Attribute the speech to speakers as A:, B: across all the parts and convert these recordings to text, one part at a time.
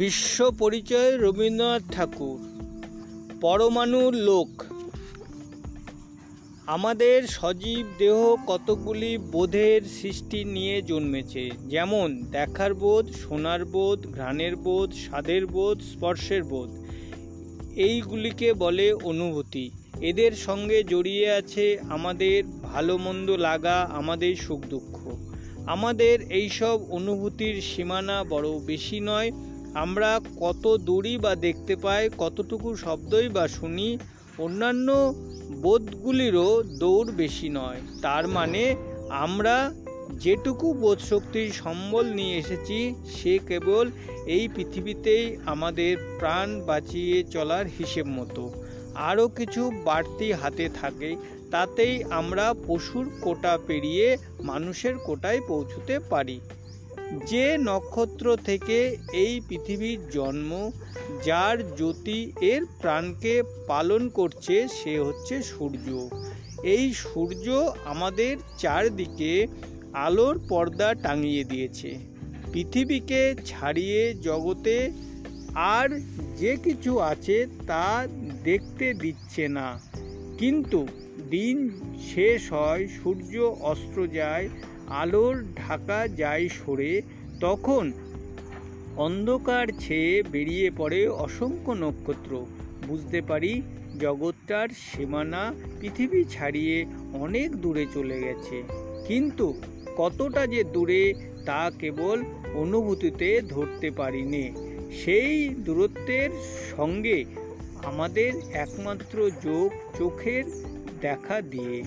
A: বিশ্ব পরিচয় রবীন্দ্রনাথ ঠাকুর। পরমাণুর লোক। আমাদের সজীব দেহ কতগুলি বোধের সৃষ্টি নিয়ে জন্মেছে। যেমন দেখার বোধ, শোনার বোধ, ঘ্রাণের বোধ, স্বাদের বোধ, স্পর্শের বোধ। এইগুলিকে বলে অনুভূতি। এদের সঙ্গে জড়িয়ে আছে আমাদের ভালো মন্দ লাগা, আমাদের সুখ দুঃখ। আমাদের এইসব অনুভূতির সীমানা বড় বেশি নয় আমরা কত দূরই বা দেখতে পাই, কতটুকু শব্দই বা শুনি, অন্যান্য বোধগুলিরও দৌড় বেশি নয়। তার মানে আমরা যেটুকু বোধশক্তির সম্বল নিয়ে এসেছি, সে কেবল এই পৃথিবীতেই আমাদের প্রাণ বাঁচিয়ে চলার হিসেব মতো। আরও কিছু বাড়তি হাতে থাকে, তাতেই আমরা পশুর কোটা পেরিয়ে মানুষের কোটায় পৌঁছতে পারি। যে নক্ষত্র থেকে এই পৃথিবীর জন্ম, যার জ্যোতি এর প্রাণকে পালন করছে, সে হচ্ছে সূর্য। এই সূর্য আমাদের চারদিকে আলোর পর্দা টাঙিয়ে দিয়েছে। পৃথিবীকে ছাড়িয়ে জগতে আর যে কিছু আছে তা দেখতে দিচ্ছে না। কিন্তু দিন শেষ হয়, সূর্য অস্ত্র যায় আলোর ঢাকা যায় সরে, তখন অন্ধকার ছেয়ে বেরিয়ে পড়ে অসংখ্য নক্ষত্র। বুঝতে পারি, জগৎটার সীমানা পৃথিবী ছাড়িয়ে অনেক দূরে চলে গেছে। কিন্তু কতটা যে দূরে, তা কেবল অনুভূতিতে ধরতে পারিনি। সেই দূরত্বের সঙ্গে আমাদের একমাত্র যোগ চোখের দেখা দিয়ে।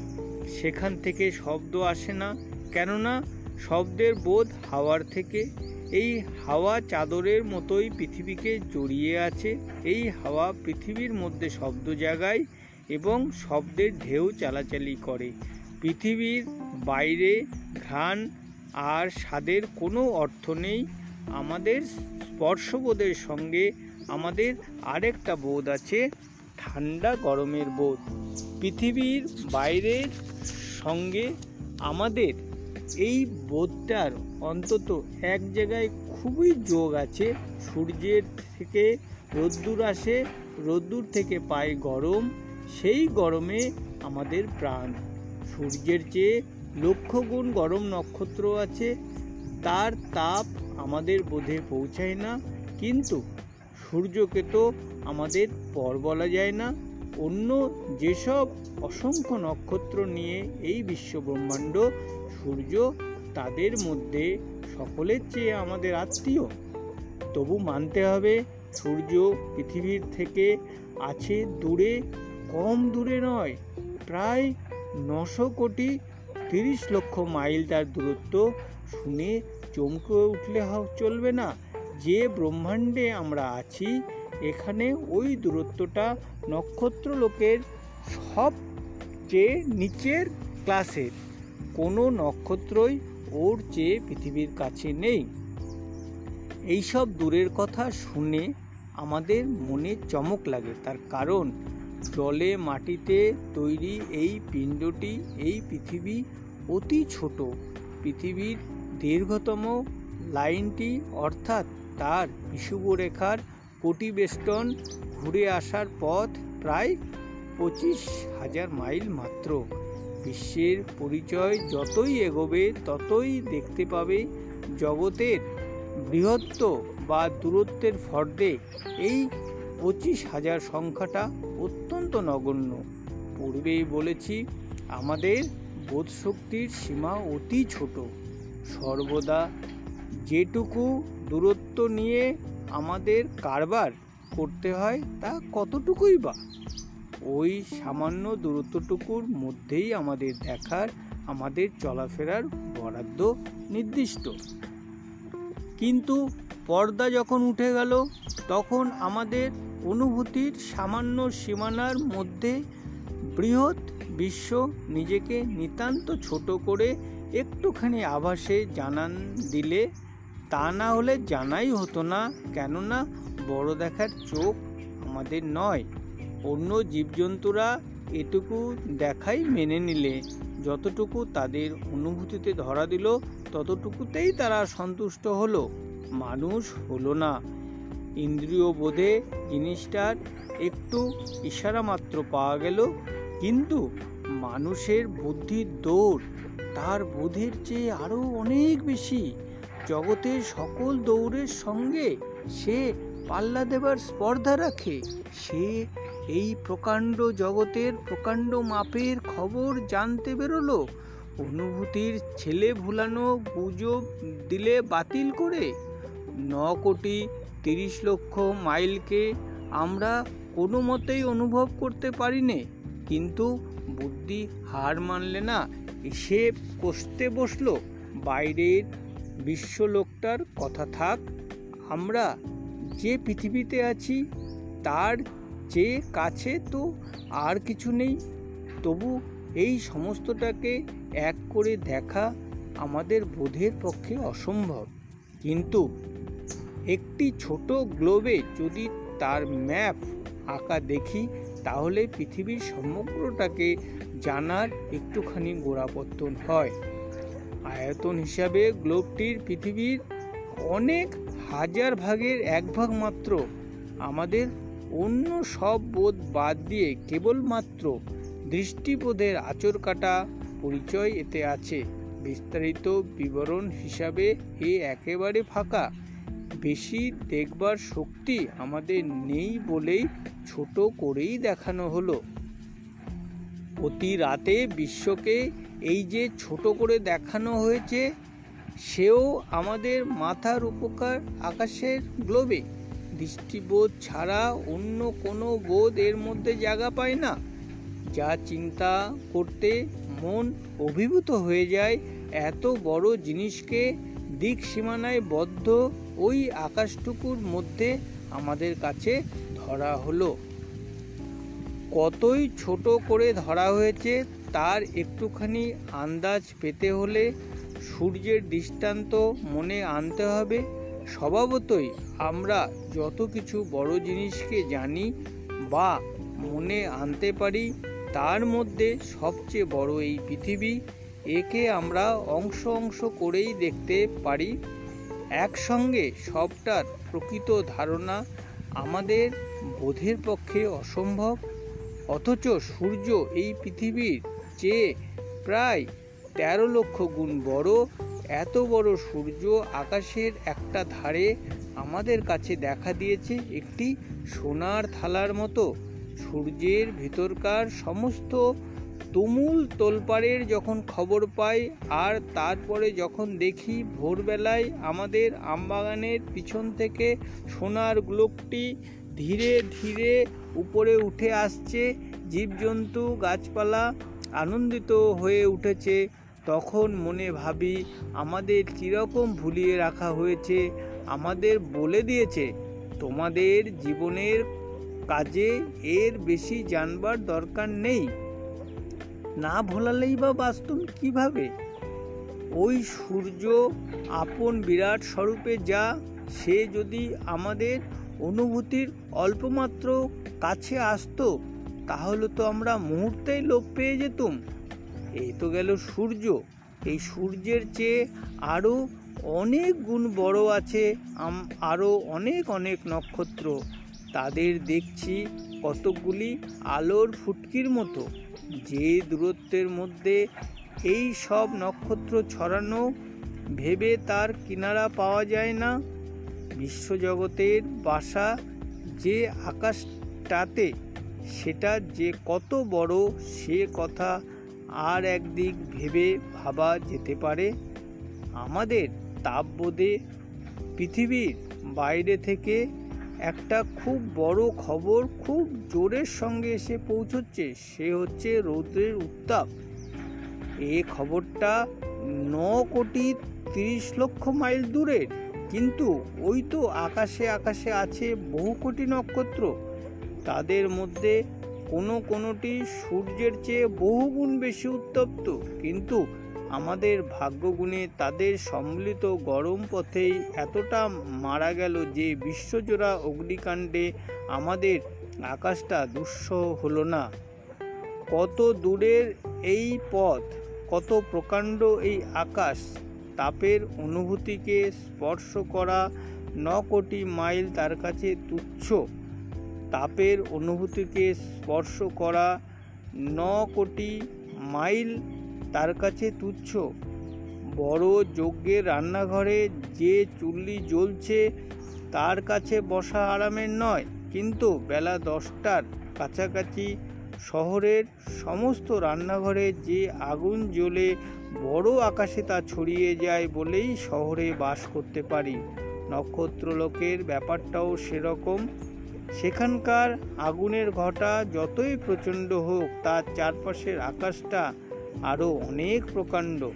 A: সেখান থেকে শব্দ আসে না কেননা শব্দের বোধ হাওয়ার থেকে। এই হাওয়া চাদরের মতোই পৃথিবীকে জড়িয়ে আছে। এই হাওয়া পৃথিবীর মধ্যে শব্দ জাগায় এবং শব্দের ঢেউ চালাচালি করে। পৃথিবীর বাইরে ঘ্রাণ আর স্বাদের কোনো অর্থ নেই। আমাদের স্পর্শবোধের সঙ্গে আমাদের আরেকটা বোধ আছে, ঠান্ডা গরমের বোধ। পৃথিবীর বাইরের সঙ্গে আমাদের এই বোধটার অন্তত এক জায়গায় খুবই যোগ আছে। সূর্যের থেকে রোদ্দুর আসে, রোদ্দুর থেকে পায় গরম। সেই গরমে আমাদের প্রাণ। সূর্যের চেয়ে লক্ষ গুণ গরম নক্ষত্র আছে। তার তাপ আমাদের বোধে পৌঁছায় না। কিন্তু সূর্যকে তো আমাদের পর বলা যায় না। অন্য যেসব অসংখ্য নক্ষত্র নিয়ে এই বিশ্ব ব্রহ্মাণ্ড সূর্য তাদের মধ্যে সকলের চেয়ে আমাদের আত্মীয়। তবু মানতে হবে, সূর্য পৃথিবীর থেকে আছে দূরে, কম দূরে নয়, প্রায় নশো কোটি তিরিশ লক্ষ মাইল তার দূরত্ব। শুনে চমকে উঠলে চলবে না, যে ব্রহ্মাণ্ডে আমরা আছি, এখানে ওই দূরত্বটা নক্ষত্র লোকের সব চেয়ে নিচের ক্লাসের কোনো নক্ষত্রই ওর চেয়ে পৃথিবীর কাছে নেই। এইসব দূরের কথা শুনে আমাদের মনে চমক লাগে, তার কারণ জলে মাটিতে তৈরি এই পিণ্ডটি এই পৃথিবী অতি ছোট। পৃথিবীর দীর্ঘতম লাইনটি অর্থাৎ তার বিষুবরেখার কোটিবেষ্টন ঘুরে আসার পথ প্রায় পঁচিশ হাজার মাইল মাত্র। বিশ্বের পরিচয় যতই এগোবে, ততই দেখতে পাবে জগতের বৃহত্ত বা দূরত্বের ফর্দে। এই পঁচিশ হাজার সংখ্যাটা অত্যন্ত নগণ্য। পূর্বেই বলেছি, আমাদের বোধশক্তির সীমা অতি ছোট। সর্বদা যেটুকু দূরত্ব নিয়ে আমাদের কারবার করতে হয়, তা কতটুকুই বা? ওই সামান্য দূরত্বটুকুর মধ্যেই আমাদের দেখার, আমাদের চলাফেরার বরাদ্দ নির্দিষ্ট। কিন্তু পর্দা যখন উঠে গেল, তখন আমাদের অনুভূতির সামান্য সীমানার মধ্যে বৃহৎ বিশ্ব নিজেকে নিতান্ত ছোট করে একটুখানি আভাসে জানান দিলে, তা না হলে জানাই হতো না, কেননা বড় দেখার চোখ আমাদের নয়। অন্য জীবজন্তুরা এটুকু দেখাই মেনে নিলে। যতটুকু তাদের অনুভূতিতে ধরা দিল, ততটুকুতেই তারা সন্তুষ্ট হলো। মানুষ হলো না। ইন্দ্রিয় বোধে জিনিসটার একটু ইশারা মাত্র পাওয়া গেল। কিন্তু মানুষের বুদ্ধির দৌড় তার বোধের চেয়ে আরও অনেক বেশি। জগতের সকল দৌড়ের সঙ্গে সে পাল্লা দেবার স্পর্ধা রাখে। সে এই প্রকাণ্ড জগতের প্রকাণ্ড মাপের খবর জানতে বেরোলো। অনুভূতির ছেলে ভুলানো গুজব দিলে বাতিল করে। ন কোটি তিরিশ লক্ষ মাইলকে আমরা কোনো মতেই অনুভব করতে পারি নে কিন্তু বুদ্ধি হার মানলে না সে কষতে বসল। বাইরের বিশ্বলোকটার কথা থাক, আমরা যে পৃথিবীতে আছি, তার যে কাছে তো আর কিছু নেই, তবু এই সমস্তটাকে এক করে দেখা আমাদের বোধের পক্ষে অসম্ভব। কিন্তু একটি ছোট গ্লোবে যদি তার ম্যাপ আঁকা দেখি, তাহলে পৃথিবীর সমগ্রটাকে জানার একটুখানি গোড়াপত্তন হয়। আয়তন হিসাবে গ্লোবটির পৃথিবীর অনেক হাজার ভাগের এক ভাগ মাত্র আমাদের অন্য সব বোধ বাদ দিয়ে কেবলমাত্র দৃষ্টিবোধের আচর কাটা পরিচয় এতে আছে। বিস্তারিত বিবরণ হিসাবে এ একেবারে ফাঁকা। বেশি দেখবার শক্তি আমাদের নেই বলেই ছোট করেই দেখানো হলো। প্রতি রাতে বিশ্বকে এই যে ছোট করে দেখানো হয়েছে, সেও আমাদের মাথার উপকার আকাশের গ্লোবে দৃষ্টিবোধ ছাড়া অন্য কোনো বোধ এর মধ্যে জায়গা পায় না। যা চিন্তা করতে মন অভিভূত হয়ে যায়, এত বড় জিনিসকে দিক সীমানায় বদ্ধ ওই আকাশটুকুর মধ্যে আমাদের কাছে ধরা হলো। কতই ছোট করে ধরা হয়েছে, তার একটুখানি আন্দাজ পেতে হলে সূর্যের দৃষ্টান্ত মনে আনতে হবে। স্বভাবতই আমরা যত কিছু বড় জিনিসকে জানি বা মনে আনতে পারি, তার মধ্যে সবচেয়ে বড় এই পৃথিবী, একে আমরা অংশ অংশ করেই দেখতে পারি। একসঙ্গে সবটার প্রকৃত ধারণা আমাদের বোধের পক্ষে অসম্ভব, অথচ সূর্য এই পৃথিবীর চেয়ে প্রায় তেরো লক্ষ গুণ বড় এত বড় সূর্য আকাশের একটা ধারে আমাদের কাছে দেখা দিয়েছে একটি সোনার থালার মতো। সূর্যের ভিতরকার সমস্ত তুমুল তোলপাড়ের যখন খবর পাই আর তারপরে যখন দেখি ভোরবেলায় আমাদের আমবাগানের পিছন থেকে সোনার গ্লোকটি ধীরে ধীরে উপরে উঠে আসছে, জীবজন্তু, গাছপালা আনন্দিত হয়ে উঠেছে। তখন মনে ভাবি আমাদের কীরকম ভুলিয়ে রাখা হয়েছে, আমাদের বলে দিয়েছে, তোমাদের জীবনের কাজে এর বেশি জানবার দরকার নেই। না ভোলালেই বা বাস্তব কীভাবে? ওই সূর্য আপন বিরাট স্বরূপে যা, সে যদি আমাদের অনুভূতির অল্পমাত্র কাছে আসতো, তাহলে তো আমরা মুহূর্তেই লোপ পেয়ে যেতুম। এই তো গেল সূর্য। এই সূর্যের চেয়ে আরও অনেক গুণ বড় আছে আরও অনেক অনেক নক্ষত্র। তাদের দেখছি কতকগুলি আলোর ফুটকির মতো। যে দূরত্বের মধ্যে এই সব নক্ষত্র ছড়ানো ভেবে তার কিনারা পাওয়া যায় না। বিশ্বজগতের বাসা যে আকাশটাতে, সেটা যে কত বড় সে কথা আর একদিক ভেবে ভাবা যেতে পারে। আমাদের তাপবোধে পৃথিবীর বাইরে থেকে একটা খুব বড় খবর খুব জোরের সঙ্গে এসে পৌঁছচ্ছে, সে হচ্ছে রৌদ্রের উত্তাপ। এ খবরটা ন কোটি তিরিশ লক্ষ মাইল দূরের, কিন্তু ওই তো আকাশে আকাশে আছে বহু কোটি নক্ষত্র। তাদের মধ্যে কোনো কোনোটি সূর্যের চেয়ে বহুগুণ বেশি উত্তপ্ত। কিন্তু আমাদের ভাগ্যগুণে তাদের সম্মিলিত গরম পথেই এতটা মারা গেল যে বিশ্বজোড়া অগ্নিকাণ্ডে আমাদের আকাশটা দুঃসহ হলো না। কত দূরের এই পথ, কত প্রকাণ্ড এই আকাশ, তাপের অনুভূতিকে স্পর্শ করা ন কোটি মাইল তার কাছে তুচ্ছ। তাপের অনুভূতিকে স্পর্শ করা ন কোটি মাইল তার কাছে তুচ্ছ। বড় যজ্ঞের রান্নাঘরে যে চুল্লি জ্বলছে, তার কাছে বসা আরামের নয়, কিন্তু বেলা দশটার কাছাকাছি শহরের সমস্ত রান্নাঘরে যে আগুন জ্বলে, বড় আকাশে তা ছড়িয়ে যায় বলেই শহরে বাস করতে পারি। নক্ষত্রলোকের ব্যাপারটাও সেরকম। সেখানকার আগুনের ঘটা যতই প্রচণ্ড হোক তার চারপাশের আকাশটা আরও অনেক প্রকাণ্ড।